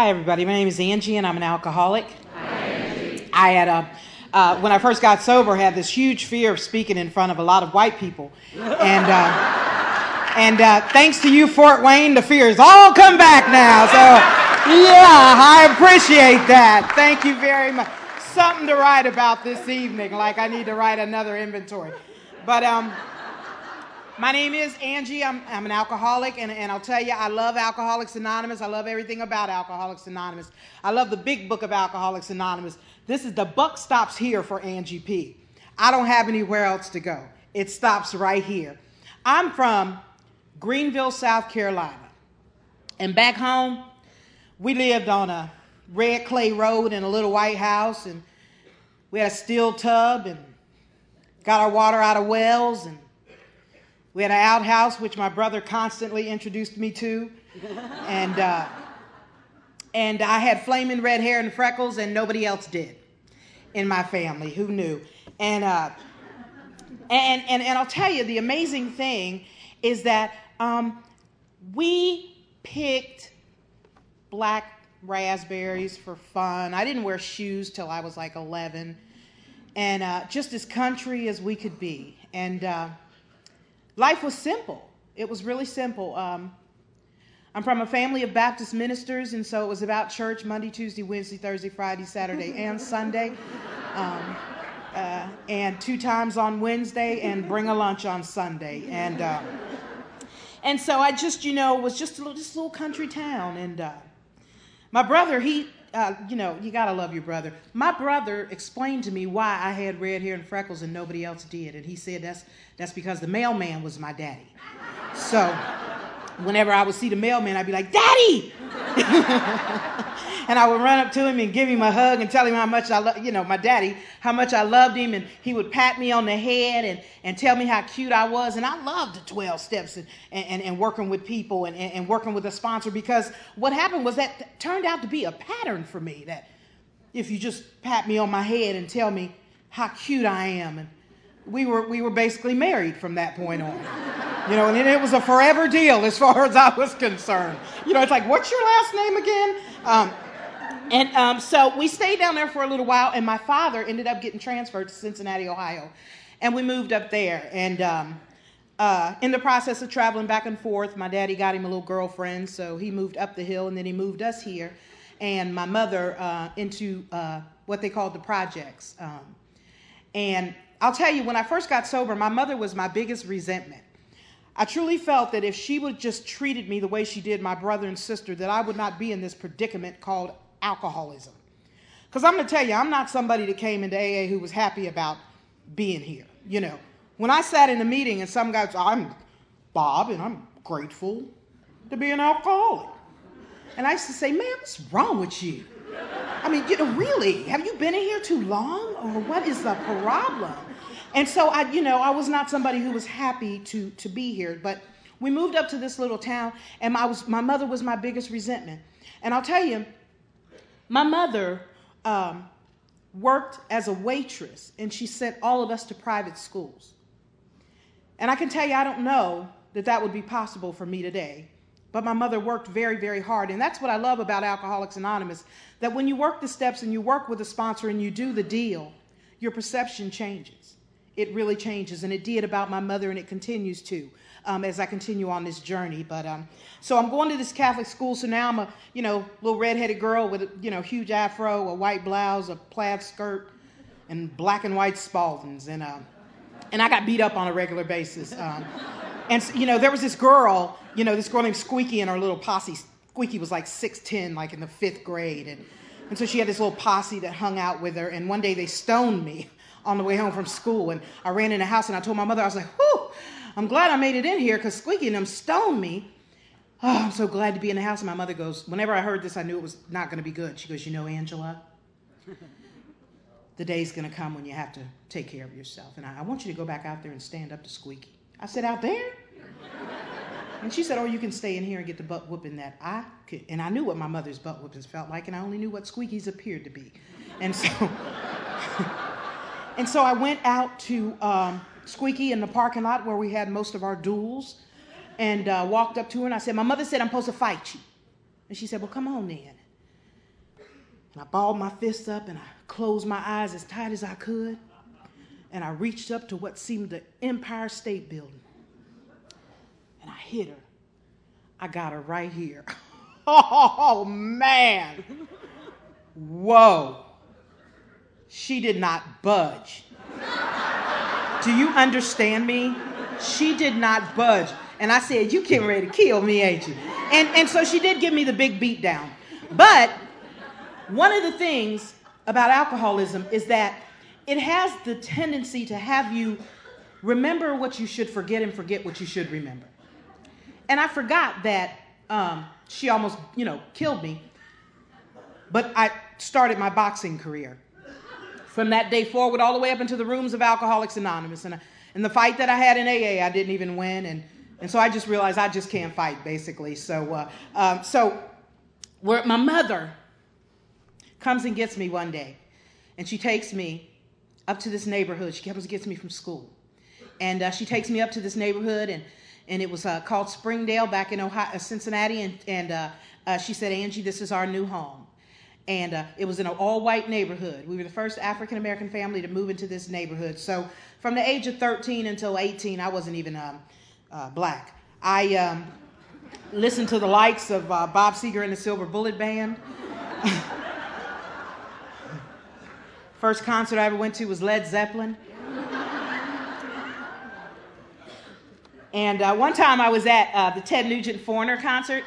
Hi, everybody. My name is Angie, and I'm an alcoholic. Hi, I had a, uh, when I first got sober, had this huge fear of speaking in front of a lot of white people, and uh, and uh, thanks to you, Fort Wayne, the fears all come back now. So yeah, I appreciate that. Thank you very much. Something to write about this evening, like I need to write another inventory, but um. My name is Angie. I'm, I'm an alcoholic, and, and I'll tell you, I love Alcoholics Anonymous. I love everything about Alcoholics Anonymous. I love the big book of Alcoholics Anonymous. This is the buck stops here for Angie P. I don't have anywhere else to go. It stops right here. I'm from Greenville, South Carolina. And back home, we lived on a red clay road in a little white house, and we had a steel tub and got our water out of wells and we had an outhouse, which my brother constantly introduced me to. And, uh, and I had flaming red hair and freckles, and nobody else did in my family. Who knew? And, uh, and, and, and I'll tell you, the amazing thing is that um, we picked black raspberries for fun. I didn't wear shoes till I was like 11. And uh, just as country as we could be. And uh, life was simple. It was really simple. Um, I'm from a family of Baptist ministers, and so it was about church Monday, Tuesday, Wednesday, Thursday, Friday, Saturday, and Sunday. Um, uh, and two times on Wednesday, and bring a lunch on Sunday. And, uh, and so I just, you know, was just a little, just a little country town. And uh, my brother, he, uh, you know, you gotta love your brother. My brother explained to me why I had red hair and freckles and nobody else did, and he said that's that's because the mailman was my daddy. So whenever I would see the mailman, I'd be like, Daddy! and I would run up to him and give him a hug and tell him how much I love, you know, my daddy, how much I loved him. And he would pat me on the head and, and tell me how cute I was. And I loved the 12 steps and, and, and working with people and, and working with a sponsor because what happened was that turned out to be a pattern for me that if you just pat me on my head and tell me how cute I am and we were we were basically married from that point on. You know, and it was a forever deal as far as I was concerned. You know, it's like, what's your last name again? Um, and um, so we stayed down there for a little while, and my father ended up getting transferred to Cincinnati, Ohio, and we moved up there. And um, uh, in the process of traveling back and forth, my daddy got him a little girlfriend, so he moved up the hill, and then he moved us here, and my mother uh, into uh, what they called the projects. Um, and I'll tell you, when I first got sober, my mother was my biggest resentment. I truly felt that if she would just treated me the way she did my brother and sister, that I would not be in this predicament called alcoholism. Because I'm going to tell you, I'm not somebody that came into AA who was happy about being here. You know, when I sat in a meeting and some guy I'm Bob and I'm grateful to be an alcoholic. And I used to say, man, what's wrong with you? I mean, you know, really, have you been in here too long or what is the problem? And so I, you know, I was not somebody who was happy to, to be here, but we moved up to this little town and I was, my mother was my biggest resentment. And I'll tell you, my mother um, worked as a waitress and she sent all of us to private schools. And I can tell you, I don't know that that would be possible for me today. But my mother worked very, very hard. And that's what I love about Alcoholics Anonymous that when you work the steps and you work with a sponsor and you do the deal, your perception changes. It really changes. And it did about my mother, and it continues to. Um, as I continue on this journey. But um, so I'm going to this Catholic school. So now I'm a you know little redheaded girl with a you know huge afro, a white blouse, a plaid skirt, and black and white Spaldings, and uh, and I got beat up on a regular basis. Um, and, you know, there was this girl, you know, this girl named Squeaky in our little posse. Squeaky was like 6'10, like in the fifth grade. And, and so she had this little posse that hung out with her. And one day they stoned me on the way home from school. And I ran in the house and I told my mother, I was like, whew, I'm glad I made it in here because Squeaky and them stoned me. Oh, I'm so glad to be in the house. And my mother goes, whenever I heard this, I knew it was not going to be good. She goes, you know, Angela, the day's going to come when you have to take care of yourself. And I, I want you to go back out there and stand up to Squeaky. I said, Out there? And she said, Oh, you can stay in here and get the butt whooping that I could. And I knew what my mother's butt whoopings felt like, and I only knew what Squeaky's appeared to be. And so, and so I went out to um, Squeaky in the parking lot where we had most of our duels and uh, walked up to her and I said, My mother said I'm supposed to fight you. And she said, Well, come on then. And I balled my fists up and I closed my eyes as tight as I could. And I reached up to what seemed the Empire State Building. And I hit her. I got her right here. Oh, man. Whoa. She did not budge. Do you understand me? She did not budge. And I said, You getting ready to kill me, ain't you? And, and so she did give me the big beat down. But one of the things about alcoholism is that it has the tendency to have you remember what you should forget and forget what you should remember. And I forgot that um, she almost, you know, killed me. But I started my boxing career from that day forward, all the way up into the rooms of Alcoholics Anonymous. And, and the fight that I had in AA, I didn't even win. And, and so I just realized I just can't fight, basically. So, uh, um, so where my mother comes and gets me one day, and she takes me up to this neighborhood. She comes and gets me from school. And uh, she takes me up to this neighborhood, and and it was uh, called Springdale back in Ohio, uh, Cincinnati. And, and uh, uh, she said, Angie, this is our new home. And uh, it was in an all white neighborhood. We were the first African American family to move into this neighborhood. So from the age of 13 until 18, I wasn't even um, uh, black. I um, listened to the likes of Bob Seger and the Silver Bullet Band. First concert I ever went to was Led Zeppelin. And uh, one time I was at uh, the Ted Nugent Foreigner concert,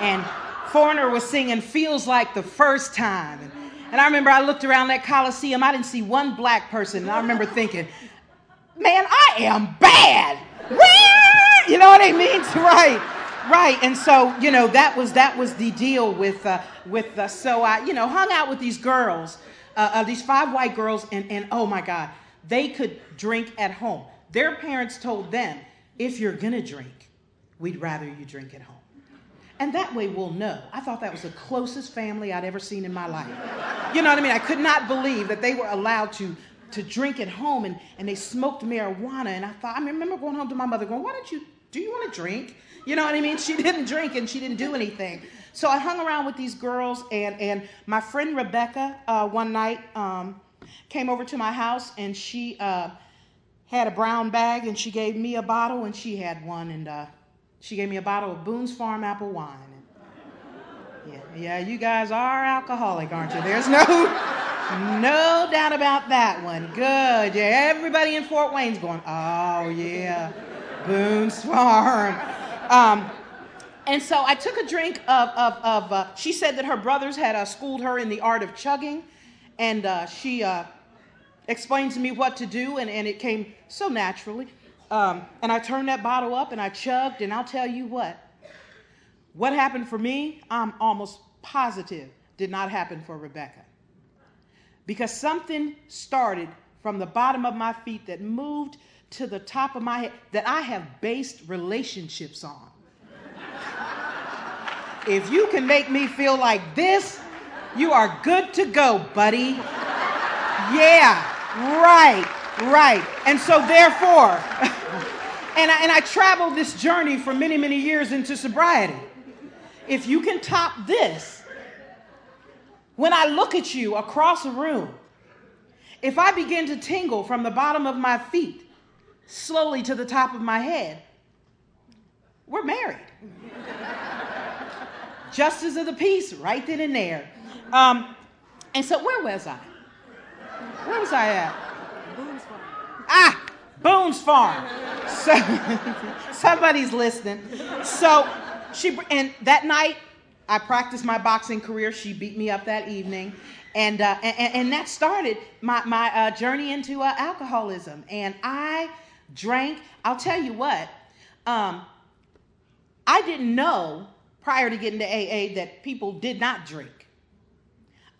and Foreigner was singing Feels Like the First Time. And, and I remember I looked around that Coliseum, I didn't see one black person, and I remember thinking, man, I am bad. You know what I mean? Right, right. And so, you know, that was that was the deal with uh, with uh, so I, you know, hung out with these girls, uh, uh these five white girls, and and oh my God, they could drink at home. Their parents told them if you're to drink, we'd rather you drink at home. And that way we'll know. I thought that was the closest family I'd ever seen in my life. You know what I mean? I could not believe that they were allowed to, to drink at home and, and they smoked marijuana. And I thought, I remember going home to my mother going, Why don't you, do you want to drink? You know what I mean? She didn't drink and she didn't do anything. So I hung around with these girls, and, and my friend Rebecca uh, one night um, came over to my house and she. Uh, had a brown bag and she gave me a bottle and she had one and uh, she gave me a bottle of Boone's Farm apple wine. Yeah, yeah, you guys are alcoholic, aren't you? There's no no doubt about that one. Good. Yeah, everybody in Fort Wayne's going, oh yeah, Boone's Farm. Um, and so I took a drink of, of, of uh, she said that her brothers had uh, schooled her in the art of chugging. And uh, she uh, explained to me what to do, and, and it came so naturally. Um, and I turned that bottle up and I chugged, and I'll tell you what. What happened for me, I'm almost positive, did not happen for Rebecca. Because something started from the bottom of my feet that moved to the top of my head that I have based relationships on. if you can make me feel like this, you are good to go, buddy. Yeah. Right, right. And so, therefore, and, I, and I traveled this journey for many, many years into sobriety. If you can top this, when I look at you across a room, if I begin to tingle from the bottom of my feet slowly to the top of my head, we're married. Justice of the peace, right then and there. Um, and so, where was I? Where was I at? Ah, Boone's Farm. So somebody's listening. So she and that night I practiced my boxing career. She beat me up that evening. And, uh, and, and, that started my, my uh, journey into uh, alcoholism. And I drank. I'll tell you what, um, I didn't know prior to getting to AA that people did not drink.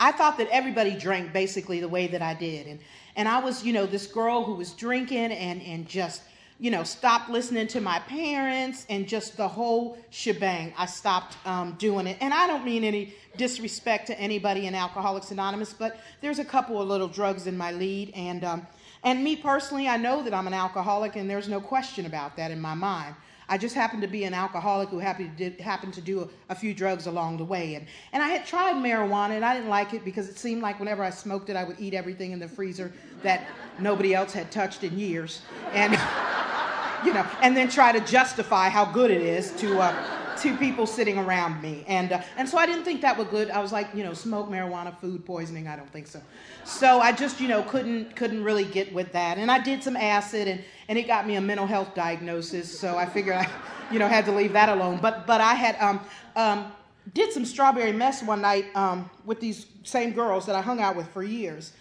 I thought that everybody drank basically the way that I did. And, and I was, you know, this girl who was drinking and, and just, you know, stopped listening to my parents and just the whole shebang. I stopped um, doing it. And I don't mean any disrespect to anybody in Alcoholics Anonymous, but there's a couple of little drugs in my lead. And, um, and me personally, I know that I'm an alcoholic, and there's no question about that in my mind. I just happened to be an alcoholic who happened to, happened to do a, a, few drugs along the way. And, and I had tried marijuana and I didn't like it because it seemed like whenever I smoked it, I would eat everything in the freezer that nobody else had touched in years. And, you know, and then try to justify how good it is to. Uh, two people sitting around me. And, uh, and so I didn't think that was good. I was like, you know, smoke, marijuana, food poisoning. I don't think so. So I just, you know, couldn't, couldn't really get with that. And I did some acid and, and it got me a mental health diagnosis. So I figured I, you know, had to leave that alone. But, but I had, um, um, did some strawberry mess one night um, with these same girls that I hung out with for years.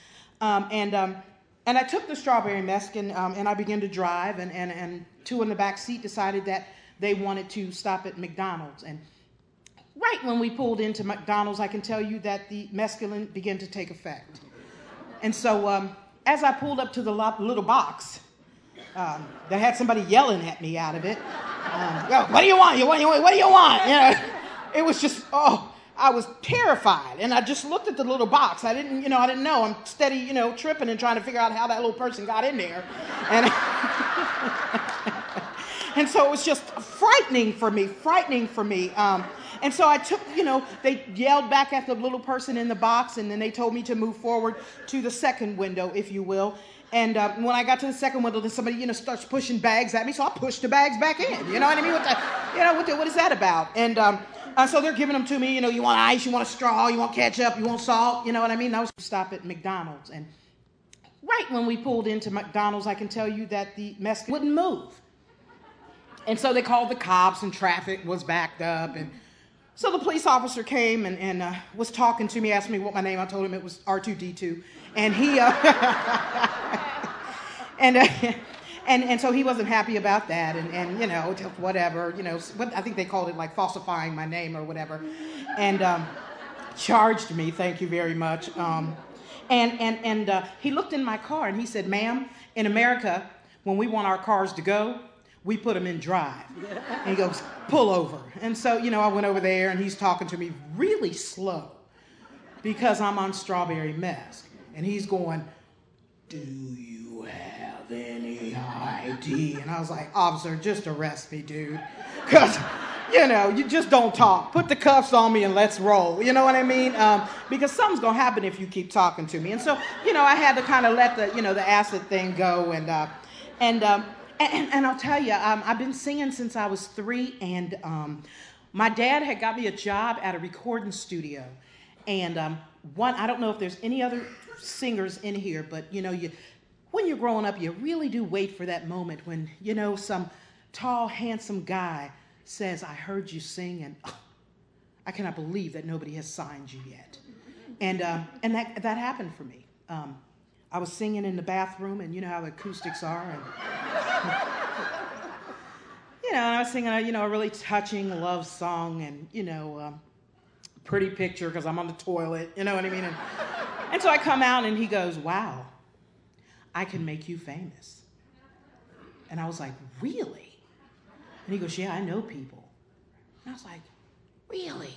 Um, and, um, and I took the strawberry mess and, um, and I began to drive, and, and, and two in the back seat decided that they wanted to stop at McDonald's. And right when we pulled into McDonald's, I can tell you that the mescaline began to take effect. And so um, as I pulled up to the little box um, had somebody yelling at me out of it, um, what do you want? You want? You want? What do you want? You know, it was just oh. I was terrified, and I just looked at the little box. I didn't, you know, I didn't know. I'm steady, you know, tripping and trying to figure out how that little person got in there, and And so it was just frightening for me, frightening for me. Um, and so I took, you know, they yelled back at the little person in the box, and then they told me to move forward to the second window, if you will. And uh, when I got to the second window, then somebody, you know, starts pushing bags at me. So I pushed the bags back in. You know what I mean? What the, you know, what, the, what is that about? And um, uh, so they're giving them to me. You know, you want ice, you want a straw, you want ketchup, you want salt. You know what I mean? I was stop at McDonald's, and right when we pulled into McDonald's, I can tell you that the mess wouldn't move. And so they called the cops, and traffic was backed up. And so the police officer came and, and uh, was talking to me, asked me what my name. I told him it was R2D2. And he, uh, and, uh, and, and so he wasn't happy about that. And, and you know, whatever, you know, I think they called it like falsifying my name or whatever. And um, charged me, thank you very much. Um, and and, and uh, he looked in my car and he said, ma'am, in America, when we want our cars to go, we put him in drive. And he goes, pull over. And so, you know, I went over there and he's talking to me really slow because I'm on strawberry mess. And he's going, do you have any ID? And I was like, officer, just arrest me, dude. Because, you know, you just don't talk. Put the cuffs on me and let's roll. You know what I mean? Um, because something's going to happen if you keep talking to me. And so, you know, I had to kind of let the, you know, the acid thing go. And, uh, and, um, and, and I'll tell you, um, I've been singing since I was three, and um, my dad had got me a job at a recording studio. And um, one, I don't know if there's any other singers in here, but you know, you when you're growing up, you really do wait for that moment when you know some tall, handsome guy says, "I heard you sing," and oh, I cannot believe that nobody has signed you yet. And um, and that that happened for me. I was singing in the bathroom, and you know how the acoustics are. And, you know, and I was singing a, you know, a really touching love song and, you know, um, pretty picture because I'm on the toilet, you know what I mean? And, and so I come out and he goes, wow, I can make you famous. And I was like, really? And he goes, yeah, I know people. And I was like, really?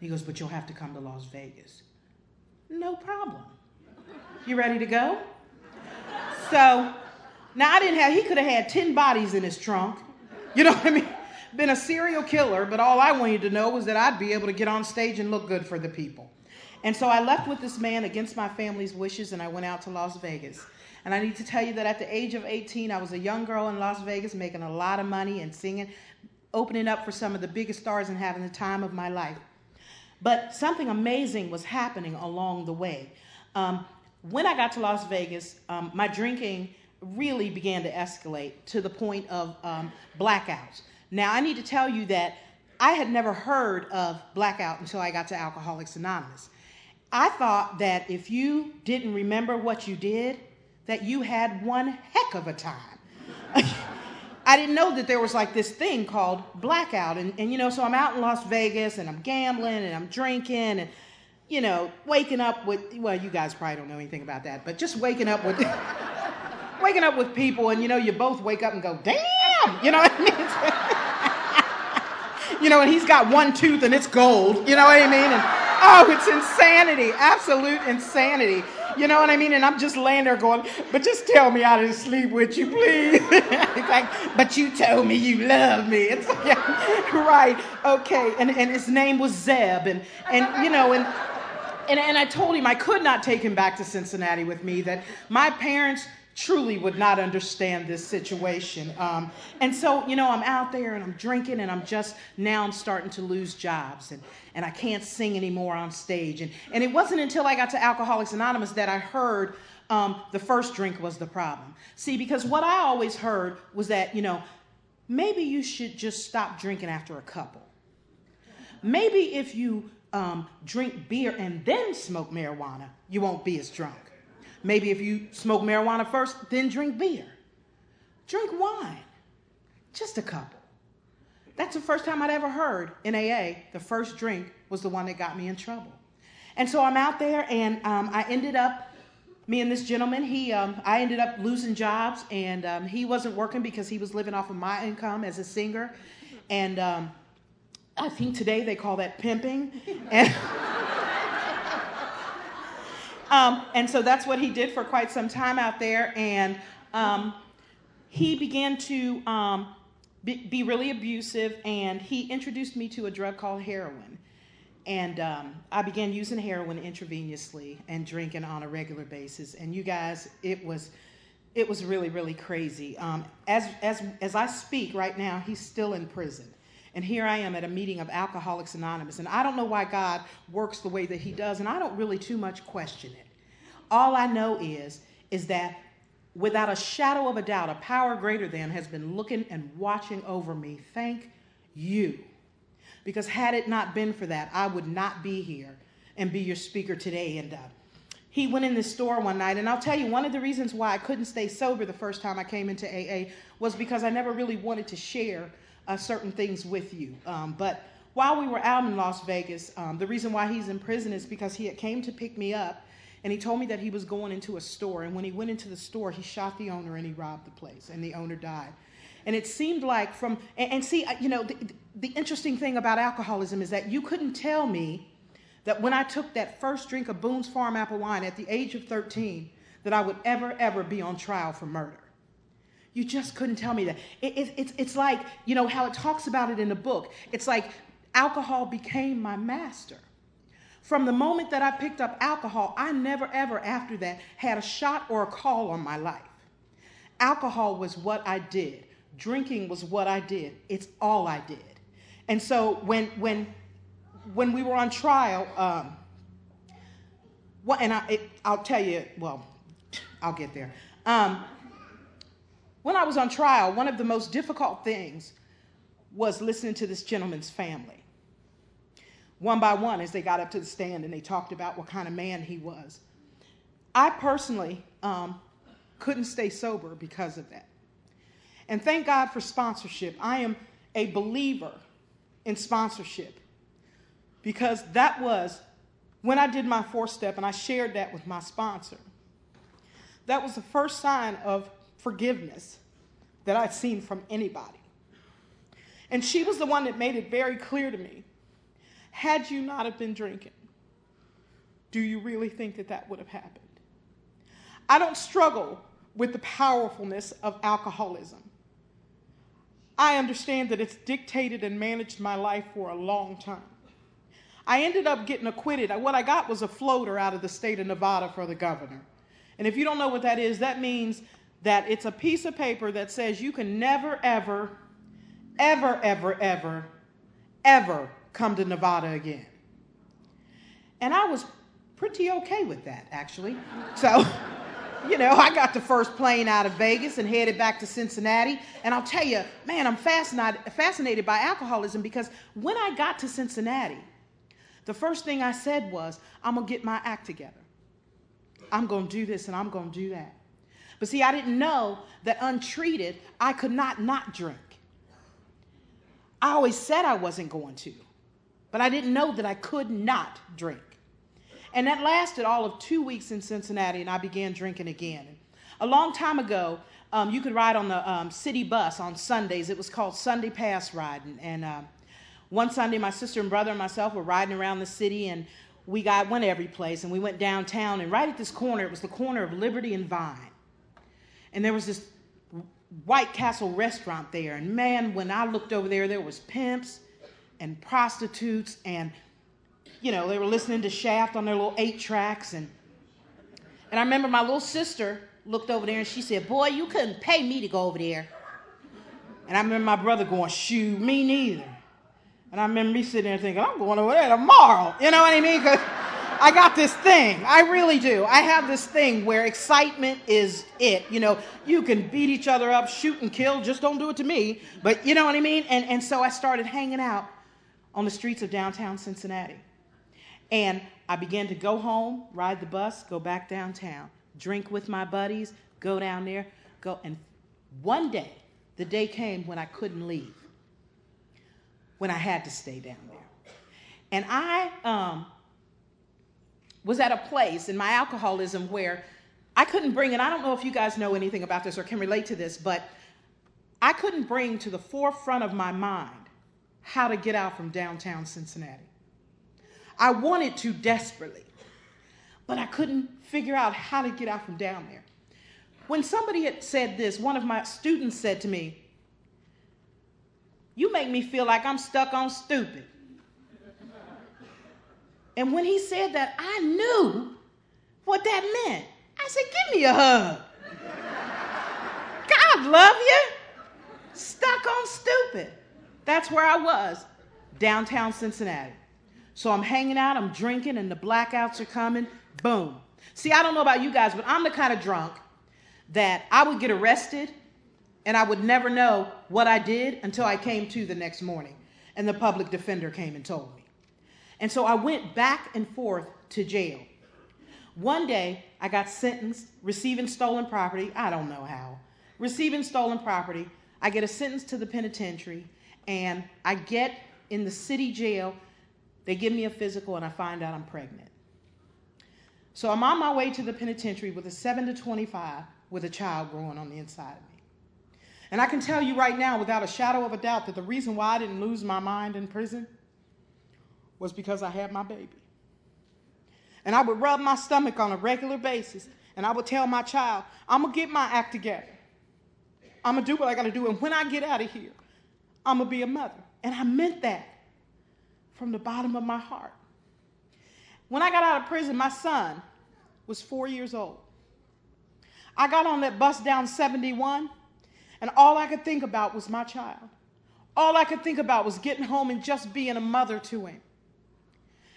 He goes, but you'll have to come to Las Vegas. No problem. You ready to go? So now I didn't have, he could have had 10 bodies in his trunk. You know what I mean? Been a serial killer, but all I wanted to know was that I'd be able to get on stage and look good for the people. And so I left with this man against my family's wishes and I went out to Las Vegas. And I need to tell you that at the age of 18, I was a young girl in Las Vegas making a lot of money and singing, opening up for some of the biggest stars and having the time of my life. But something amazing was happening along the way. Um, when I got to Las Vegas, um, my drinking really began to escalate to the point of um, blackouts. Now, I need to tell you that I had never heard of blackout until I got to Alcoholics Anonymous. I thought that if you didn't remember what you did, that you had one heck of a time. I didn't know that there was like this thing called blackout. And, and, you know, so I'm out in Las Vegas and I'm gambling and I'm drinking and you know, waking up with, well, you guys probably don't know anything about that, but just waking up with, waking up with people and, you know, you both wake up and go, damn, you know what I mean? you know, and he's got one tooth and it's gold, you know what I mean? And, oh, it's insanity, absolute insanity. You know what I mean? And I'm just laying there going, but just tell me I didn't sleep with you, please. like, but you told me you love me. It's like, yeah, right, okay. And, and his name was Zeb. And, and you know, and, and, and I told him I could not take him back to Cincinnati with me, that my parents truly would not understand this situation. Um, and so, you know, I'm out there and I'm drinking and I'm just now I'm starting to lose jobs and, and I can't sing anymore on stage. And, and it wasn't until I got to Alcoholics Anonymous that I heard um, the first drink was the problem. See, because what I always heard was that, you know, maybe you should just stop drinking after a couple. Maybe if you um, drink beer and then smoke marijuana, you won't be as drunk. Maybe if you smoke marijuana first, then drink beer. Drink wine. Just a couple. That's the first time I'd ever heard in AA the first drink was the one that got me in trouble. And so I'm out there, and um, I ended up, me and this gentleman, he, um, I ended up losing jobs, and um, he wasn't working because he was living off of my income as a singer. And um, I think today they call that pimping. And Um, and so that's what he did for quite some time out there. And um, he began to um, be, be, really abusive, and he introduced me to a drug called heroin. And um, I began using heroin intravenously and drinking on a regular basis. And you guys, it was it was really really crazy. Um, as as as I speak right now, he's still in prison. And here I am at a meeting of Alcoholics Anonymous. And I don't know why God works the way that He does, and I don't really too much question it. All I know is, is that without a shadow of a doubt, a power greater than has been looking and watching over me. Thank you. Because had it not been for that, I would not be here and be your speaker today. And uh, he went in the store one night, and I'll tell you, one of the reasons why I couldn't stay sober the first time I came into AA was because I never really wanted to share uh, certain things with you. Um, but while we were out in Las Vegas, um, the reason why he's in prison is because he had came to pick me up, and he told me that he was going into a store. And when he went into the store, he shot the owner and he robbed the place, and the owner died. And it seemed like from and, and see, you know, the, the interesting thing about alcoholism is that you couldn't tell me that when I took that first drink of Boone's Farm apple wine at the age of 13, that I would ever, ever be on trial for murder. You just couldn't tell me that. It, it, it's, it's like, you know, how it talks about it in the book. It's like alcohol became my master. From the moment that I picked up alcohol, I never, ever after that had a shot or a call on my life. Alcohol was what I did, drinking was what I did. It's all I did. And so when, when, when we were on trial, um, what, and I, it, I'll tell you, well, I'll get there. Um, when I was on trial, one of the most difficult things was listening to this gentleman's family. One by one, as they got up to the stand and they talked about what kind of man he was. I personally um, couldn't stay sober because of that. And thank God for sponsorship. I am a believer in sponsorship because that was when I did my four step and I shared that with my sponsor. That was the first sign of forgiveness that I've seen from anybody. And she was the one that made it very clear to me had you not have been drinking, do you really think that that would have happened? I don't struggle with the powerfulness of alcoholism. I understand that it's dictated and managed my life for a long time. I ended up getting acquitted. What I got was a floater out of the state of Nevada for the governor. And if you don't know what that is, that means that it's a piece of paper that says you can never, ever, ever, ever, ever, ever come to Nevada again. And I was pretty okay with that, actually. So, you know, I got the first plane out of Vegas and headed back to Cincinnati. And I'll tell you, man, I'm fascinated, fascinated by alcoholism because when I got to Cincinnati, the first thing I said was, I'm going to get my act together. I'm going to do this and I'm going to do that. But see, I didn't know that untreated, I could not not drink. I always said I wasn't going to, but I didn't know that I could not drink. And that lasted all of two weeks in Cincinnati, and I began drinking again. A long time ago, um, you could ride on the um, city bus on Sundays. It was called Sunday Pass Riding. And uh, one Sunday, my sister and brother and myself were riding around the city, and we got went every place and we went downtown and right at this corner, it was the corner of Liberty and Vine. And there was this White Castle restaurant there. And man, when I looked over there, there was pimps and prostitutes and you know, they were listening to Shaft on their little eight tracks and and I remember my little sister looked over there and she said, Boy, you couldn't pay me to go over there. And I remember my brother going, Shoot, me neither. And I remember me sitting there thinking, I'm going over there tomorrow. You know what I mean? Because I got this thing. I really do. I have this thing where excitement is it. You know, you can beat each other up, shoot and kill, just don't do it to me. But you know what I mean? And, and so I started hanging out on the streets of downtown Cincinnati. And I began to go home, ride the bus, go back downtown, drink with my buddies, go down there, go. And one day, the day came when I couldn't leave, when I had to stay down there. And I um, was at a place in my alcoholism where I couldn't bring, and I don't know if you guys know anything about this or can relate to this, but I couldn't bring to the forefront of my mind how to get out from downtown Cincinnati. I wanted to desperately, but I couldn't figure out how to get out from down there. When somebody had said this, one of my students said to me, You make me feel like I'm stuck on stupid. And when he said that, I knew what that meant. I said, Give me a hug. God love you. Stuck on stupid. That's where I was, downtown Cincinnati. So I'm hanging out, I'm drinking, and the blackouts are coming. Boom. See, I don't know about you guys, but I'm the kind of drunk that I would get arrested and I would never know what I did until I came to the next morning and the public defender came and told me. And so I went back and forth to jail. One day, I got sentenced, receiving stolen property. I don't know how. Receiving stolen property. I get a sentence to the penitentiary, and I get in the city jail they give me a physical and I find out I'm pregnant. So I'm on my way to the penitentiary with a 7 to 25 with a child growing on the inside of me. And I can tell you right now, without a shadow of a doubt, that the reason why I didn't lose my mind in prison was because I had my baby. And I would rub my stomach on a regular basis, and I would tell my child, I'm going to get my act together. I'm going to do what I got to do. And when I get out of here, I'm going to be a mother. And I meant that from the bottom of my heart. When I got out of prison, my son was four years old. I got on that bus down 71, and all I could think about was my child. All I could think about was getting home and just being a mother to him.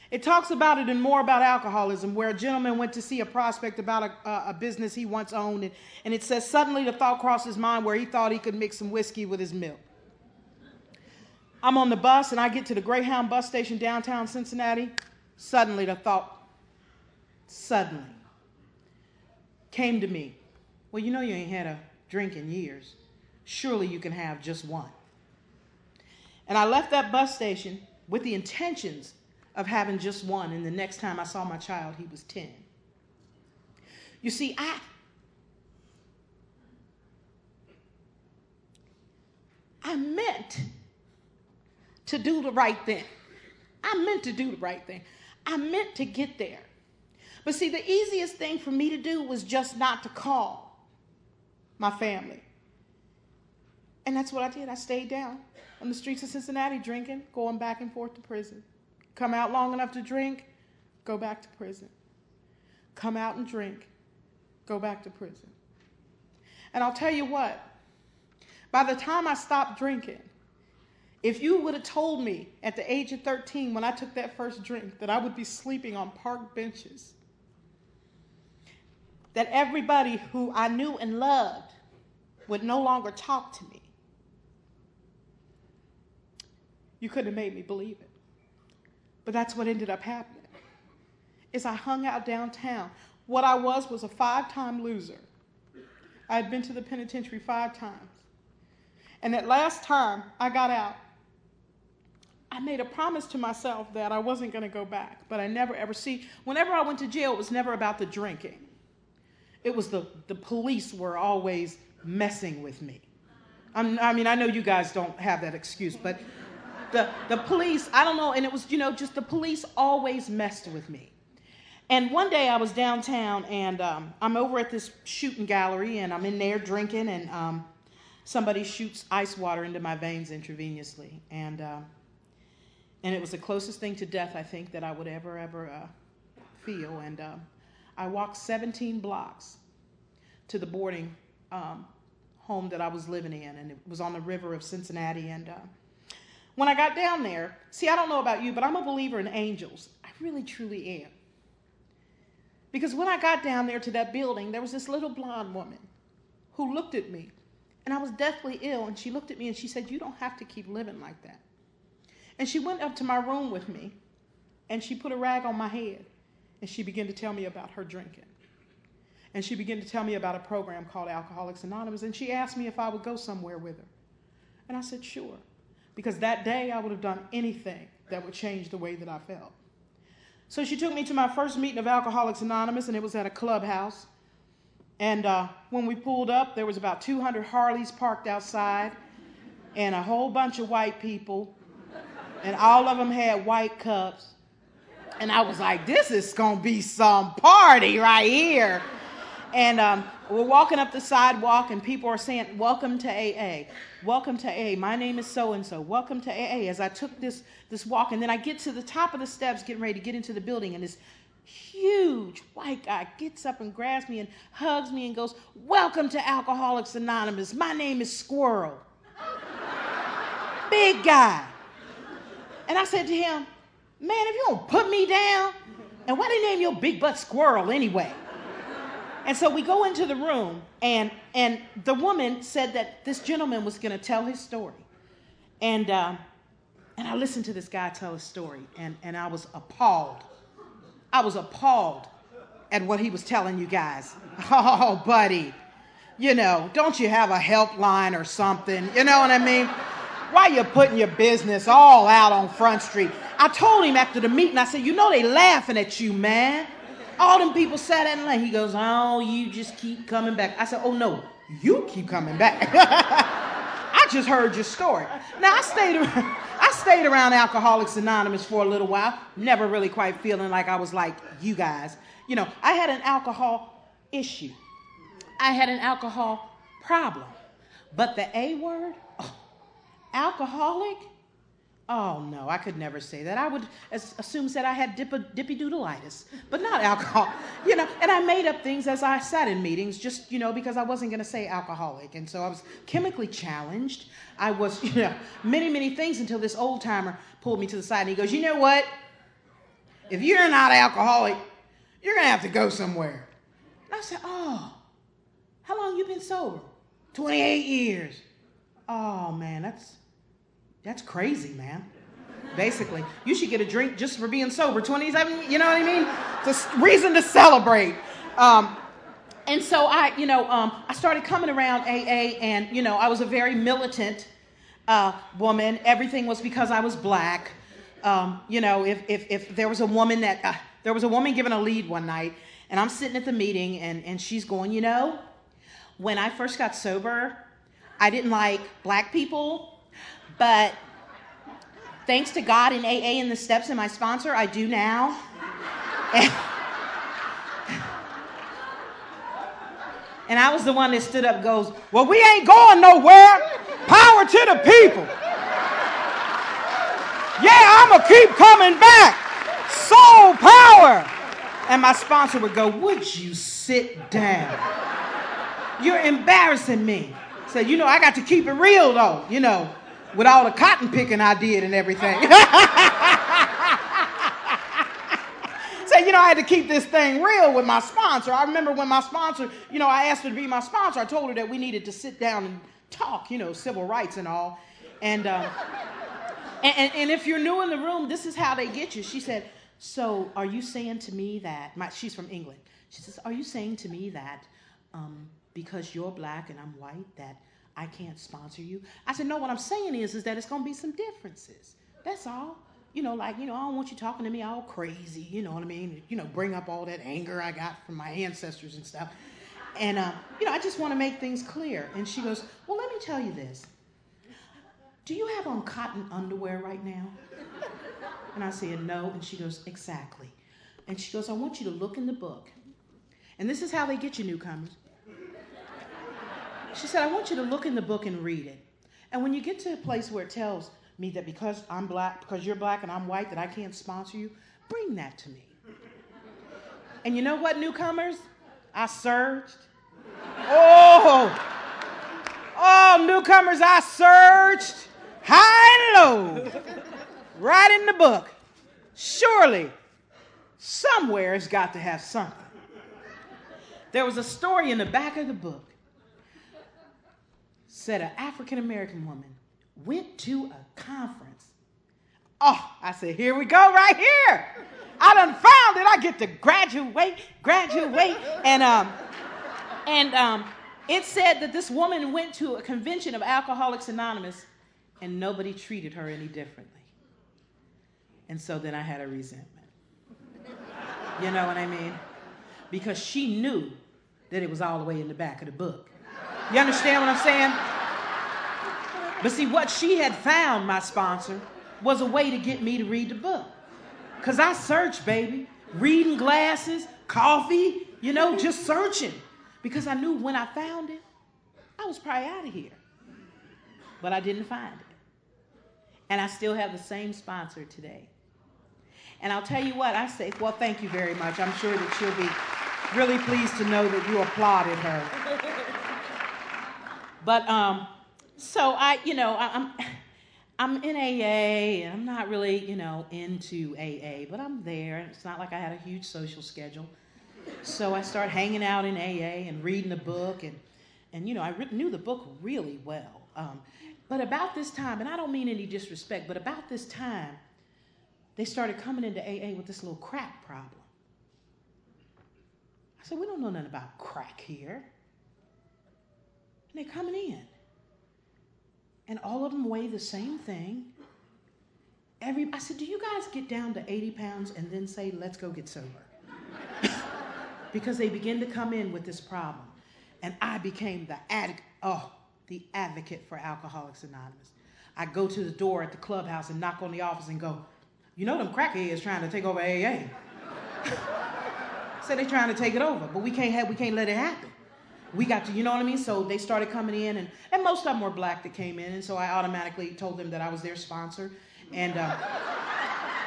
It talks about it and more about alcoholism, where a gentleman went to see a prospect about a, a, business he once owned, and, and it says, Suddenly the thought crossed his mind where he thought he could mix some whiskey with his milk. I'm on the bus and I get to the Greyhound bus station downtown Cincinnati. Suddenly, the thought, suddenly, came to me well, you know, you ain't had a drink in years. Surely you can have just one. And I left that bus station with the intentions of having just one. And the next time I saw my child, he was 10. You see, I. I meant to do the right thing. I meant to do the right thing. I meant to get there. But see, the easiest thing for me to do was just not to call my family. And that's what I did. I stayed down on the streets of Cincinnati drinking, going back and forth to prison. Come out long enough to drink, go back to prison. Come out and drink, go back to prison. And I'll tell you what, by the time I stopped drinking, if you would have told me at the age of 13 when I took that first drink that I would be sleeping on park benches, that everybody who I knew and loved would no longer talk to me, you couldn't have made me believe it. But that's what ended up happening. Is I hung out downtown. What I was was a five-time loser. I had been to the penitentiary five times. And that last time I got out, I made a promise to myself that I wasn't going to go back, but I never ever see. Whenever I went to jail, it was never about the drinking. It was the the police were always messing with me. I'm, I mean, I know you guys don't have that excuse, but the, the police, I don't know, and it was, you know, just the police always messed with me. And one day I was downtown and um, I'm over at this shooting gallery and I'm in there drinking and um, somebody shoots ice water into my veins intravenously. And, uh, and it was the closest thing to death I think that I would ever, ever uh, feel. And uh, I walked 17 blocks to the boarding um, home that I was living in, and it was on the river of Cincinnati. And uh, when I got down there, see, I don't know about you, but I'm a believer in angels. I really, truly am. Because when I got down there to that building, there was this little blonde woman who looked at me, and I was deathly ill, and she looked at me and she said, You don't have to keep living like that. And she went up to my room with me, and she put a rag on my head, and she began to tell me about her drinking. And she began to tell me about a program called Alcoholics Anonymous, and she asked me if I would go somewhere with her. And I said, Sure. Because that day I would have done anything that would change the way that I felt. So she took me to my first meeting of Alcoholics Anonymous, and it was at a clubhouse. And uh, when we pulled up, there was about 200 Harleys parked outside, and a whole bunch of white people, and all of them had white cups. And I was like, this is to be some party right here. And um, we're walking up the sidewalk, and people are saying, Welcome to AA. Welcome to AA. My name is so and so. Welcome to AA. As I took this, this walk, and then I get to the top of the steps, getting ready to get into the building, and this huge white guy gets up and grabs me and hugs me and goes, Welcome to Alcoholics Anonymous. My name is Squirrel. Big guy. And I said to him, Man, if you don't put me down, and why they name your big butt Squirrel anyway? And so we go into the room, and, and the woman said that this gentleman was going to tell his story. And, uh, and I listened to this guy tell his story, and, and I was appalled. I was appalled at what he was telling you guys. Oh, buddy, you know, don't you have a helpline or something? You know what I mean? Why you putting your business all out on Front Street? I told him after the meeting, I said, you know they laughing at you, man. All them people sat in line. He goes, Oh, you just keep coming back. I said, Oh, no, you keep coming back. I just heard your story. Now, I stayed, around, I stayed around Alcoholics Anonymous for a little while, never really quite feeling like I was like you guys. You know, I had an alcohol issue, I had an alcohol problem. But the A word, oh, alcoholic, Oh no, I could never say that. I would assume that I had dippy-doodleitis, but not alcohol. You know, and I made up things as I sat in meetings, just you know, because I wasn't going to say alcoholic, and so I was chemically challenged. I was, you know, many many things until this old timer pulled me to the side and he goes, "You know what? If you're not alcoholic, you're going to have to go somewhere." And I said, "Oh, how long you been sober? 28 years. Oh man, that's." That's crazy, man. Basically, you should get a drink just for being sober. 27, you know what I mean? It's a reason to celebrate. Um, and so I, you know, um, I started coming around AA, and you know, I was a very militant uh, woman. Everything was because I was black. Um, you know, if, if if there was a woman that uh, there was a woman giving a lead one night, and I'm sitting at the meeting, and and she's going, you know, when I first got sober, I didn't like black people but thanks to God and AA and the steps and my sponsor, I do now. And, I was the one that stood up goes, Well, we ain't going nowhere. Power to the people. Yeah, I'm going to keep coming back. Soul power. And my sponsor would go, Would you sit down? You're embarrassing me. So, you know, I got to keep it real though, you know with all the cotton picking I did and everything. so, you know, I had to keep this thing real with my sponsor. I remember when my sponsor, you know, I asked her to be my sponsor, I told her that we needed to sit down and talk, you know, civil rights and all. And, uh, and, and, and, if you're new in the room, this is how they get you. She said, So, are you saying to me that, my, she's from England. She says, Are you saying to me that um, because you're black and I'm white, that I can't sponsor you. I said, no, what I'm saying is, is that it's going to be some differences. That's all. You know, like, you know, I don't want you talking to me all crazy, you know what I mean? You know, bring up all that anger I got from my ancestors and stuff. And, uh, you know, I just want to make things clear. And she goes, well, let me tell you this. Do you have on cotton underwear right now? And I said, No. And she goes, Exactly. And she goes, I want you to look in the book. And this is how they get you newcomers. She said, I want you to look in the book and read it. And when you get to a place where it tells me that because I'm black, because you're black and I'm white, that I can't sponsor you, bring that to me. And you know what, newcomers? I searched. Oh, oh, newcomers, I searched high and low, right in the book. Surely, somewhere it's got to have something. There was a story in the back of the book said an African American woman went to a conference. Oh, I said, here we go, right here. I done found it. I get to graduate, graduate, and um, and um, it said that this woman went to a convention of Alcoholics Anonymous, and nobody treated her any differently. And so then I had a resentment. You know what I mean? Because she knew that it was all the way in the back of the book. You understand what I'm saying? But see, what she had found, my sponsor, was a way to get me to read the book. Because I searched, baby. Reading glasses, coffee, you know, just searching. Because I knew when I found it, I was probably out of here. But I didn't find it. And I still have the same sponsor today. And I'll tell you what, I say, well, thank you very much. I'm sure that she'll be really pleased to know that you applauded her. But um, so I, you know, I, I'm I'm in AA and I'm not really, you know, into AA, but I'm there. It's not like I had a huge social schedule. So I start hanging out in AA and reading the book and and you know, I re- knew the book really well. Um, but about this time, and I don't mean any disrespect, but about this time, they started coming into AA with this little crack problem. I said, We don't know nothing about crack here. And they're coming in and all of them weigh the same thing. Every, I said, Do you guys get down to 80 pounds and then say, Let's go get sober? because they begin to come in with this problem. And I became the addict, oh, the advocate for Alcoholics Anonymous. I go to the door at the clubhouse and knock on the office and go, You know, them crackheads trying to take over AA. so they're trying to take it over, but we can't have, we can't let it happen we got to, you know what I mean? So they started coming in, and, and most of them were black that came in, and so I automatically told them that I was their sponsor, and uh,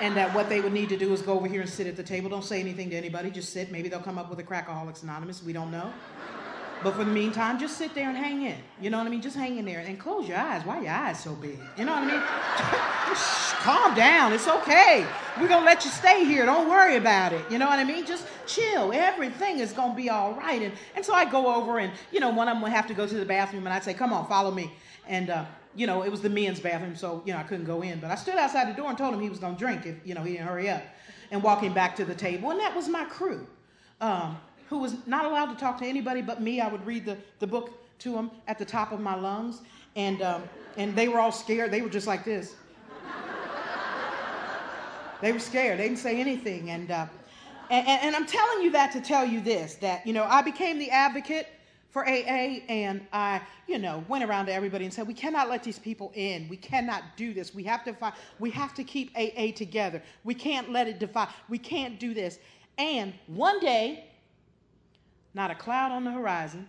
and that what they would need to do is go over here and sit at the table. Don't say anything to anybody, just sit. Maybe they'll come up with a Crackaholics Anonymous. We don't know. But for the meantime, just sit there and hang in. You know what I mean? Just hang in there and close your eyes. Why are your eyes so big? You know what I mean? calm down. It's okay. We're going to let you stay here. Don't worry about it. You know what I mean? Just chill. Everything is going to be all right. And, and so I go over and, you know, one of them would have to go to the bathroom and I'd say, come on, follow me. And, uh, you know, it was the men's bathroom, so, you know, I couldn't go in. But I stood outside the door and told him he was going to drink if, you know, he didn't hurry up. And walking back to the table. And that was my crew. Um, who was not allowed to talk to anybody but me. I would read the, the book to them at the top of my lungs. And, um, and they were all scared. They were just like this. they were scared. They didn't say anything. And, uh, and, and I'm telling you that to tell you this that, you know, I became the advocate for AA, and I, you know, went around to everybody and said, "We cannot let these people in. We cannot do this. We have to find. We have to keep AA together. We can't let it divide. We can't do this." And one day, not a cloud on the horizon,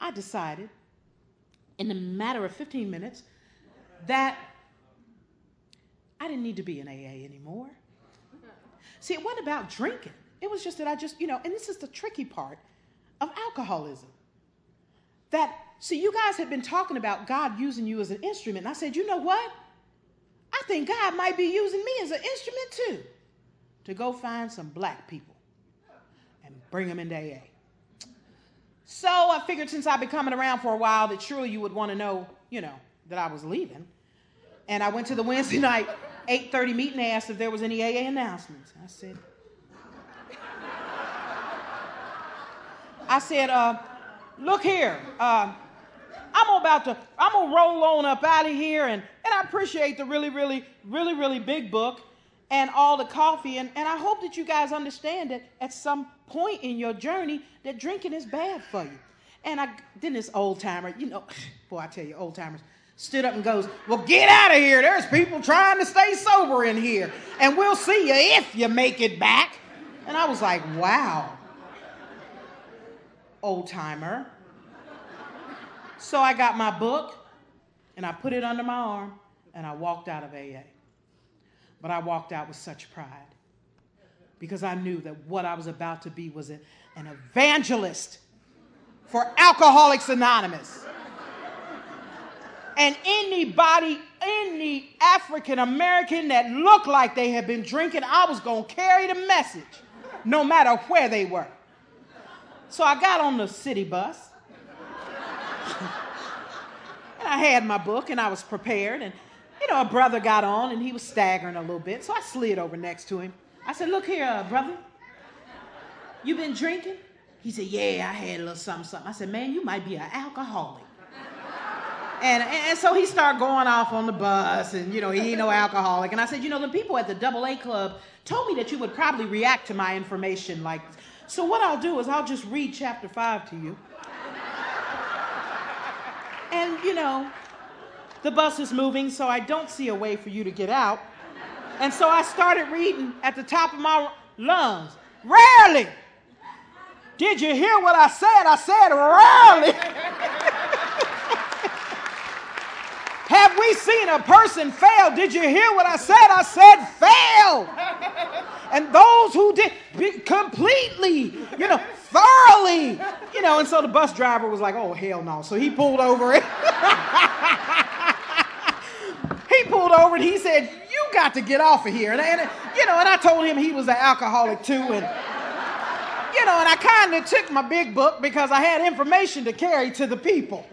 I decided in a matter of 15 minutes that I didn't need to be in AA anymore. See, it wasn't about drinking. It was just that I just, you know, and this is the tricky part of alcoholism. That, see, you guys had been talking about God using you as an instrument. And I said, you know what? I think God might be using me as an instrument too to go find some black people and bring them into AA. So I figured since I've been coming around for a while that surely you would want to know, you know, that I was leaving. And I went to the Wednesday night 8:30 meeting and asked if there was any AA announcements. I said, I said, uh, look here, uh, I'm about to, I'm gonna roll on up out of here, and, and I appreciate the really, really, really, really big book and all the coffee. And, and I hope that you guys understand that at some point in your journey that drinking is bad for you. And I then this old timer, you know, boy, I tell you, old timers. stood up and goes, Well, get out of here. There's people trying to stay sober in here. And we'll see you if you make it back. And I was like, Wow, old timer. So I got my book and I put it under my arm and I walked out of AA. But I walked out with such pride because I knew that what I was about to be was a, an evangelist for Alcoholics Anonymous. And anybody, any African American that looked like they had been drinking, I was going to carry the message no matter where they were. So I got on the city bus. and I had my book and I was prepared. And, you know, a brother got on and he was staggering a little bit. So I slid over next to him. I said, Look here, uh, brother. You been drinking? He said, Yeah, I had a little something, something. I said, Man, you might be an alcoholic. And, and so he started going off on the bus, and you know, he ain't no alcoholic. And I said, You know, the people at the Double A Club told me that you would probably react to my information like so what I'll do is I'll just read chapter 5 to you. And you know, the bus is moving, so I don't see a way for you to get out. And so I started reading at the top of my lungs. Rarely did you hear what I said? I said rarely. Have we seen a person fail? Did you hear what I said? I said fail. And those who did completely, you know, thoroughly, you know, and so the bus driver was like, oh, hell no. So he pulled over it. he pulled over and he said, you got to get off of here. And, and, you know, and I told him he was an alcoholic too. And, you know, and I kind of took my big book because I had information to carry to the people.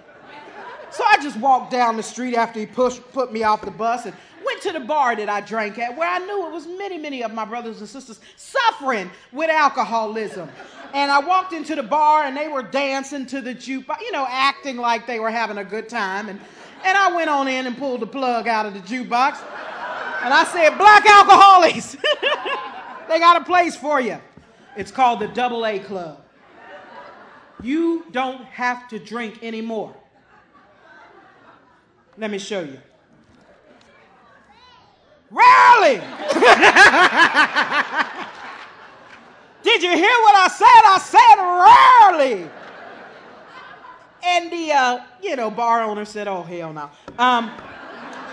So I just walked down the street after he pushed, put me off the bus and went to the bar that I drank at where I knew it was many, many of my brothers and sisters suffering with alcoholism. And I walked into the bar and they were dancing to the jukebox, you know, acting like they were having a good time. And, and I went on in and pulled the plug out of the jukebox. And I said, Black alcoholics, they got a place for you. It's called the Double A Club. You don't have to drink anymore. Let me show you. Rarely. Did you hear what I said? I said rarely. And the uh, you know bar owner said, "Oh hell no." Um,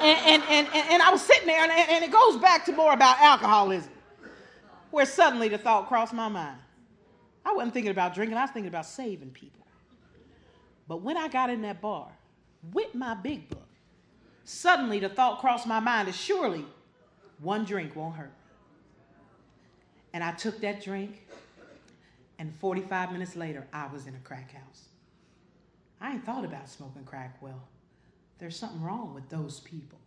and, and, and, and, I was sitting there, and, and it goes back to more about alcoholism, where suddenly the thought crossed my mind. I wasn't thinking about drinking; I was thinking about saving people. But when I got in that bar with my big book, Suddenly, the thought crossed my mind is surely one drink won't hurt. And I took that drink, and 45 minutes later, I was in a crack house. I ain't thought about smoking crack well. There's something wrong with those people.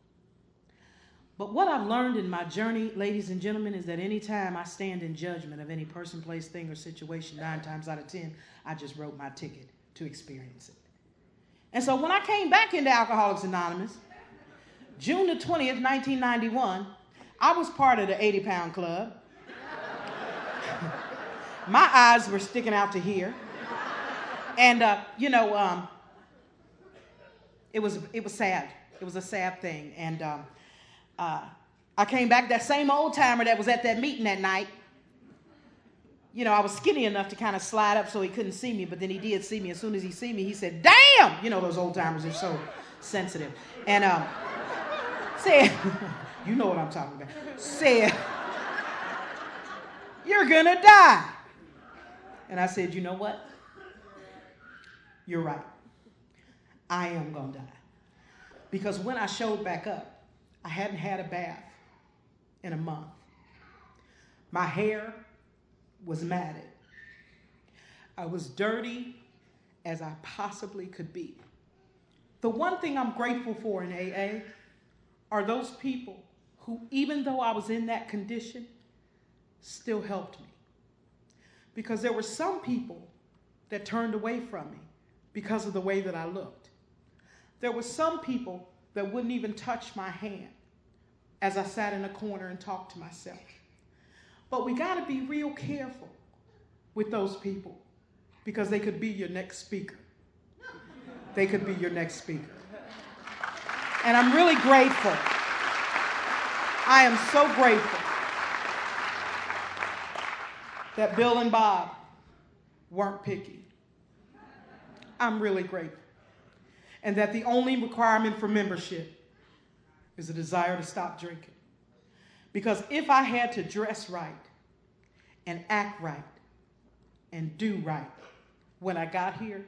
But what I've learned in my journey, ladies and gentlemen, is that anytime I stand in judgment of any person, place, thing, or situation, nine times out of ten, I just wrote my ticket to experience it. And so when I came back into Alcoholics Anonymous, June the 20th, 1991, I was part of the 80 pound club. My eyes were sticking out to here. And, uh, you know, um, it, was, it was sad. It was a sad thing. And um, uh, I came back, that same old timer that was at that meeting that night. You know, I was skinny enough to kind of slide up so he couldn't see me, but then he did see me. As soon as he see me, he said, Damn! You know, those old timers are so sensitive. And, um, said, you know what I'm talking about, said, You're gonna die. And I said, You know what? You're right. I am gonna die. Because when I showed back up, I hadn't had a bath in a month. My hair was matted. I was dirty as I possibly could be. The one thing I'm grateful for in AA are those people who, even though I was in that condition, still helped me. Because there were some people that turned away from me because of the way that I looked. There were some people that wouldn't even touch my hand as I sat in a corner and talked to myself. But we got to be real careful with those people because they could be your next speaker. They could be your next speaker. And I'm really grateful. I am so grateful that Bill and Bob weren't picky. I'm really grateful. And that the only requirement for membership is a desire to stop drinking. Because if I had to dress right and act right and do right when I got here,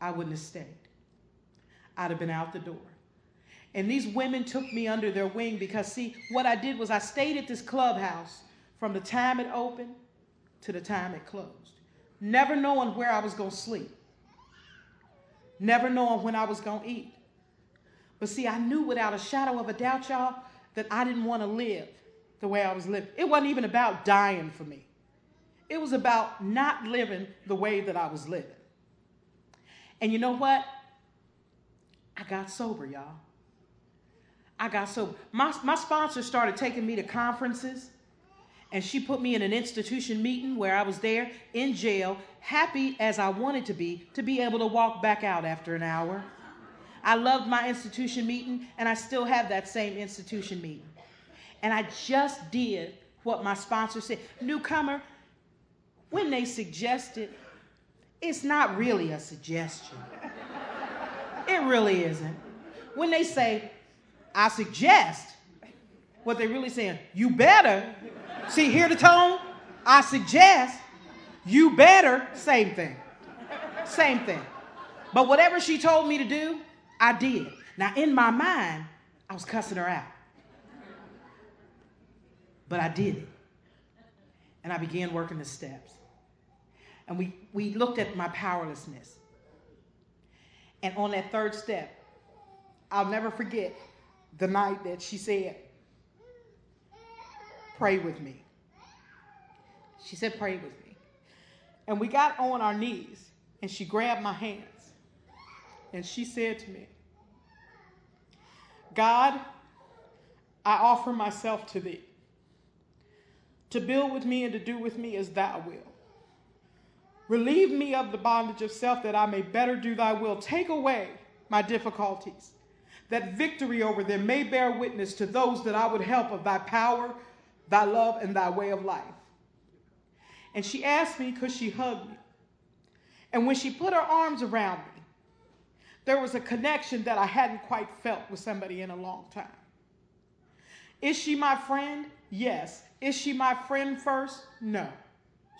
I wouldn't have stayed. I'd have been out the door. And these women took me under their wing because, see, what I did was I stayed at this clubhouse from the time it opened to the time it closed, never knowing where I was going to sleep, never knowing when I was going to eat. But see, I knew without a shadow of a doubt, y'all, that I didn't want to live the way I was living. It wasn't even about dying for me, it was about not living the way that I was living. And you know what? I got sober, y'all. I got sober. My, my sponsor started taking me to conferences, and she put me in an institution meeting where I was there in jail, happy as I wanted to be, to be able to walk back out after an hour. I loved my institution meeting, and I still have that same institution meeting. And I just did what my sponsor said. Newcomer, when they suggested, it's not really a suggestion. It really isn't. When they say, I suggest, what they're really saying, you better, see, hear the tone? I suggest, you better, same thing. Same thing. But whatever she told me to do, I did. Now, in my mind, I was cussing her out. But I did it. And I began working the steps. And we, we looked at my powerlessness. And on that third step, I'll never forget the night that she said, Pray with me. She said, Pray with me. And we got on our knees, and she grabbed my hands. And she said to me, God, I offer myself to thee, to build with me and to do with me as thou wilt. Relieve me of the bondage of self that I may better do thy will. Take away my difficulties, that victory over them may bear witness to those that I would help of thy power, thy love, and thy way of life. And she asked me because she hugged me. And when she put her arms around me, there was a connection that I hadn't quite felt with somebody in a long time. Is she my friend? Yes. Is she my friend first? No.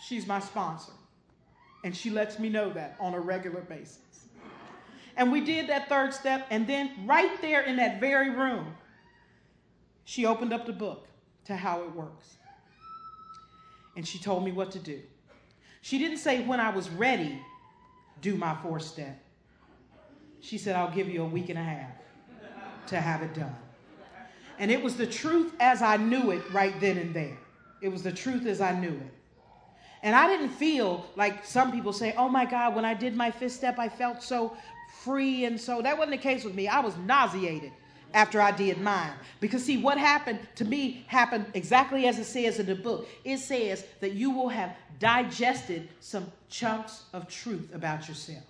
She's my sponsor. And she lets me know that on a regular basis. And we did that third step. And then, right there in that very room, she opened up the book to how it works. And she told me what to do. She didn't say when I was ready, do my fourth step. She said, I'll give you a week and a half to have it done. And it was the truth as I knew it right then and there. It was the truth as I knew it. And I didn't feel like some people say, oh my God, when I did my fifth step, I felt so free. And so that wasn't the case with me. I was nauseated after I did mine. Because, see, what happened to me happened exactly as it says in the book. It says that you will have digested some chunks of truth about yourself.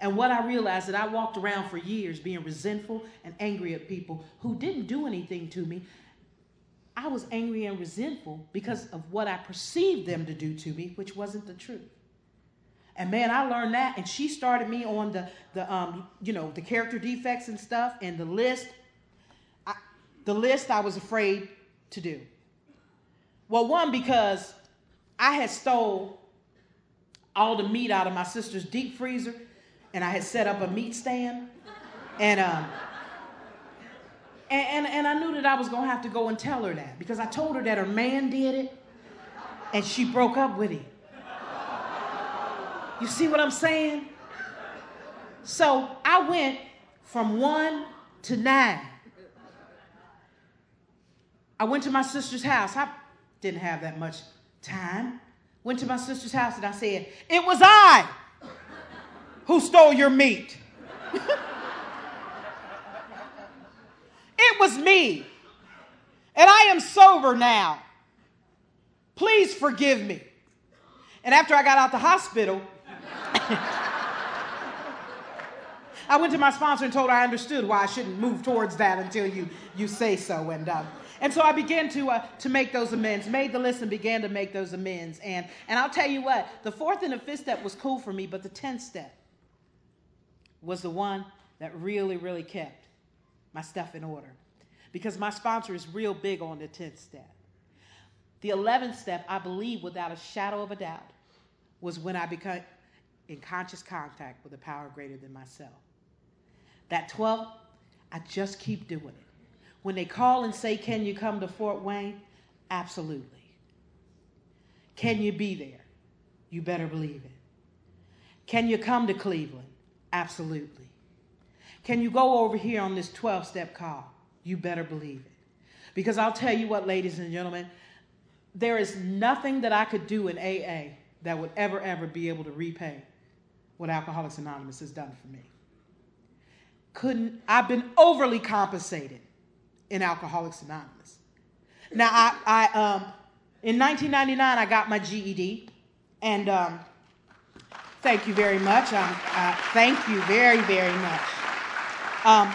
And what I realized that I walked around for years being resentful and angry at people who didn't do anything to me. I was angry and resentful because of what I perceived them to do to me, which wasn't the truth. And man, I learned that, and she started me on the the um, you know the character defects and stuff, and the list. I, the list I was afraid to do. Well, one because I had stole all the meat out of my sister's deep freezer, and I had set up a meat stand, and um, and, and, and I knew that I was going to have to go and tell her that because I told her that her man did it and she broke up with him. You see what I'm saying? So I went from one to nine. I went to my sister's house. I didn't have that much time. Went to my sister's house and I said, It was I who stole your meat. It was me. And I am sober now. Please forgive me. And after I got out the hospital, I went to my sponsor and told her I understood why I shouldn't move towards that until you, you say so. And, uh, and so I began to, uh, to make those amends, made the list and began to make those amends. And, and I'll tell you what, the fourth and the fifth step was cool for me, but the 10th step was the one that really, really kept my stuff in order. Because my sponsor is real big on the 10th step. The 11th step, I believe without a shadow of a doubt, was when I became in conscious contact with a power greater than myself. That 12, I just keep doing it. When they call and say, Can you come to Fort Wayne? Absolutely. Can you be there? You better believe it. Can you come to Cleveland? Absolutely. Can you go over here on this 12 step call? You better believe it. Because I'll tell you what, ladies and gentlemen, there is nothing that I could do in AA that would ever, ever be able to repay what Alcoholics Anonymous has done for me. Couldn't, I've been overly compensated in Alcoholics Anonymous. Now, I, I um, in 1999, I got my GED, and um, thank you very much. Um, uh, thank you very, very much. Um,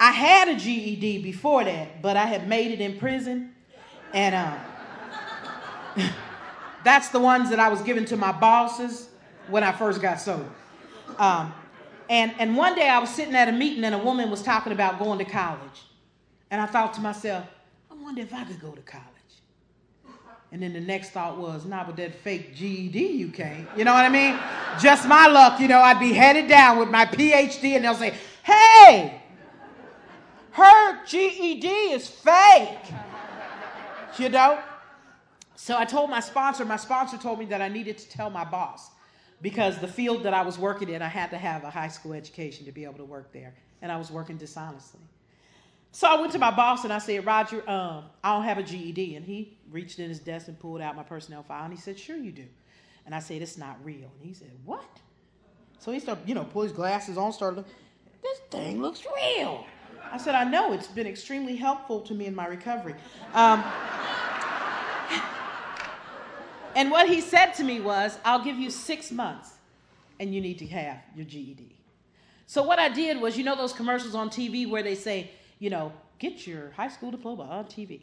I had a GED before that, but I had made it in prison, and um, that's the ones that I was given to my bosses when I first got sober. Um, and, and one day I was sitting at a meeting and a woman was talking about going to college. And I thought to myself, I wonder if I could go to college. And then the next thought was, not with that fake GED you can't. You know what I mean? Just my luck, you know, I'd be headed down with my PhD and they'll say, hey, her GED is fake. You know? So I told my sponsor, my sponsor told me that I needed to tell my boss because the field that I was working in, I had to have a high school education to be able to work there. And I was working dishonestly. So I went to my boss and I said, Roger, um, I don't have a GED. And he reached in his desk and pulled out my personnel file and he said, Sure, you do. And I said, It's not real. And he said, What? So he started, you know, pull his glasses on, started, This thing looks real. I said, I know. It's been extremely helpful to me in my recovery. Um, and what he said to me was, I'll give you six months and you need to have your GED. So what I did was, you know, those commercials on TV where they say, you know, get your high school diploma on TV.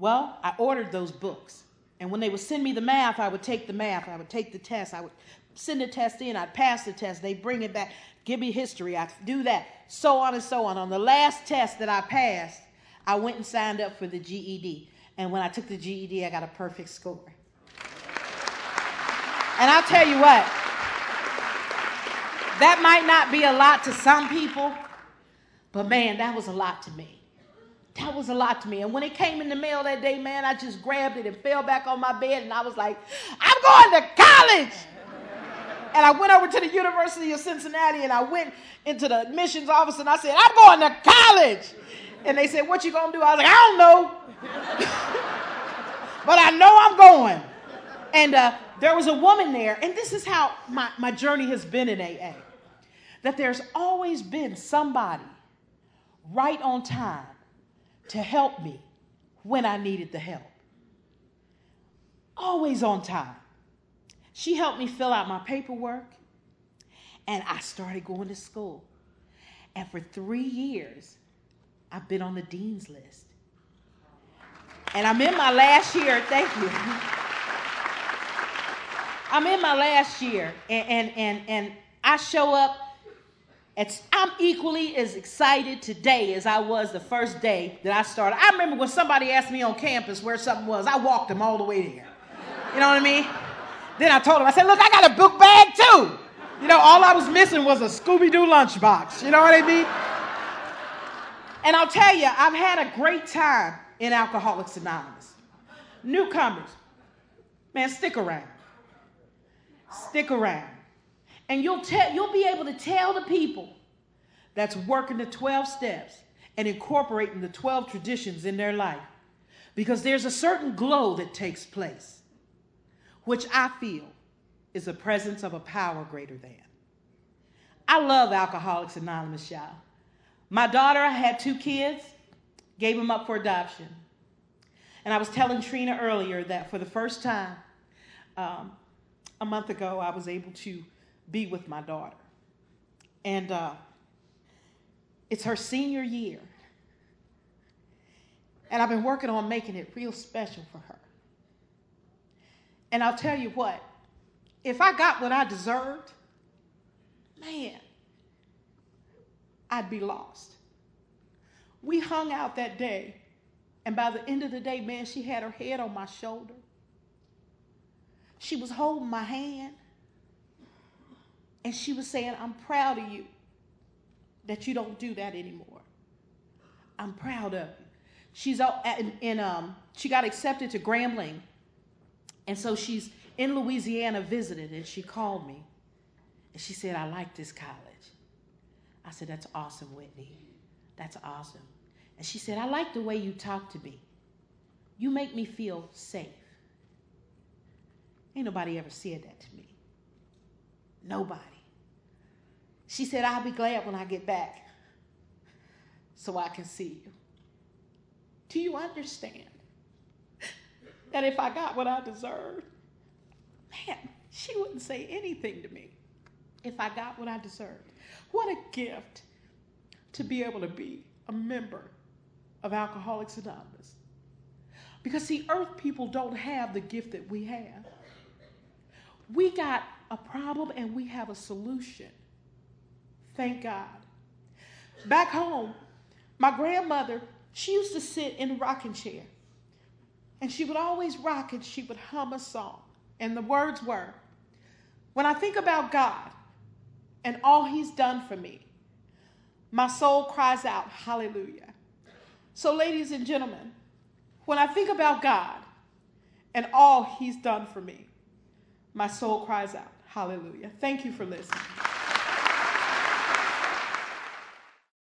Well, I ordered those books. And when they would send me the math, I would take the math, I would take the test, I would send the test in, I'd pass the test, they bring it back, give me history, I'd do that, so on and so on. On the last test that I passed, I went and signed up for the GED. And when I took the GED, I got a perfect score. And I'll tell you what, that might not be a lot to some people, but man, that was a lot to me. That was a lot to me. And when it came in the mail that day, man, I just grabbed it and fell back on my bed and I was like, I'm going to college. And I went over to the University of Cincinnati and I went into the admissions office and I said, I'm going to college. And they said, What you gonna do? I was like, I don't know. but I know I'm going. And uh, there was a woman there, and this is how my, my journey has been in AA. That there's always been somebody right on time to help me when I needed the help. Always on time. She helped me fill out my paperwork, and I started going to school. And for three years, I've been on the dean's list. And I'm in my last year, thank you. I'm in my last year, and, and, and, and I show up it's, I'm equally as excited today as I was the first day that I started. I remember when somebody asked me on campus where something was, I walked them all the way there. You know what I mean? Then I told them, I said, look, I got a book bag too. You know, all I was missing was a Scooby Doo lunchbox. You know what I mean? And I'll tell you, I've had a great time in Alcoholics Anonymous. Newcomers, man, stick around. Stick around. And you'll, tell, you'll be able to tell the people that's working the 12 steps and incorporating the 12 traditions in their life. Because there's a certain glow that takes place, which I feel is the presence of a power greater than. I love Alcoholics Anonymous, y'all. My daughter had two kids, gave them up for adoption. And I was telling Trina earlier that for the first time, um, a month ago, I was able to be with my daughter. And uh, it's her senior year. And I've been working on making it real special for her. And I'll tell you what, if I got what I deserved, man, I'd be lost. We hung out that day, and by the end of the day, man, she had her head on my shoulder. She was holding my hand, and she was saying, I'm proud of you that you don't do that anymore. I'm proud of you. She's in, in um, she got accepted to Grambling, and so she's in Louisiana visiting, and she called me, and she said, "I like this college." I said, "That's awesome, Whitney. That's awesome." And she said, "I like the way you talk to me. You make me feel safe." Ain't nobody ever said that to me. Nobody. She said, I'll be glad when I get back so I can see you. Do you understand that if I got what I deserved, man, she wouldn't say anything to me if I got what I deserved? What a gift to be able to be a member of Alcoholics Anonymous. Because, see, earth people don't have the gift that we have. We got a problem and we have a solution. Thank God. Back home, my grandmother, she used to sit in a rocking chair. And she would always rock and she would hum a song. And the words were When I think about God and all He's done for me, my soul cries out, Hallelujah. So, ladies and gentlemen, when I think about God and all He's done for me, my soul cries out, Hallelujah. Thank you for listening.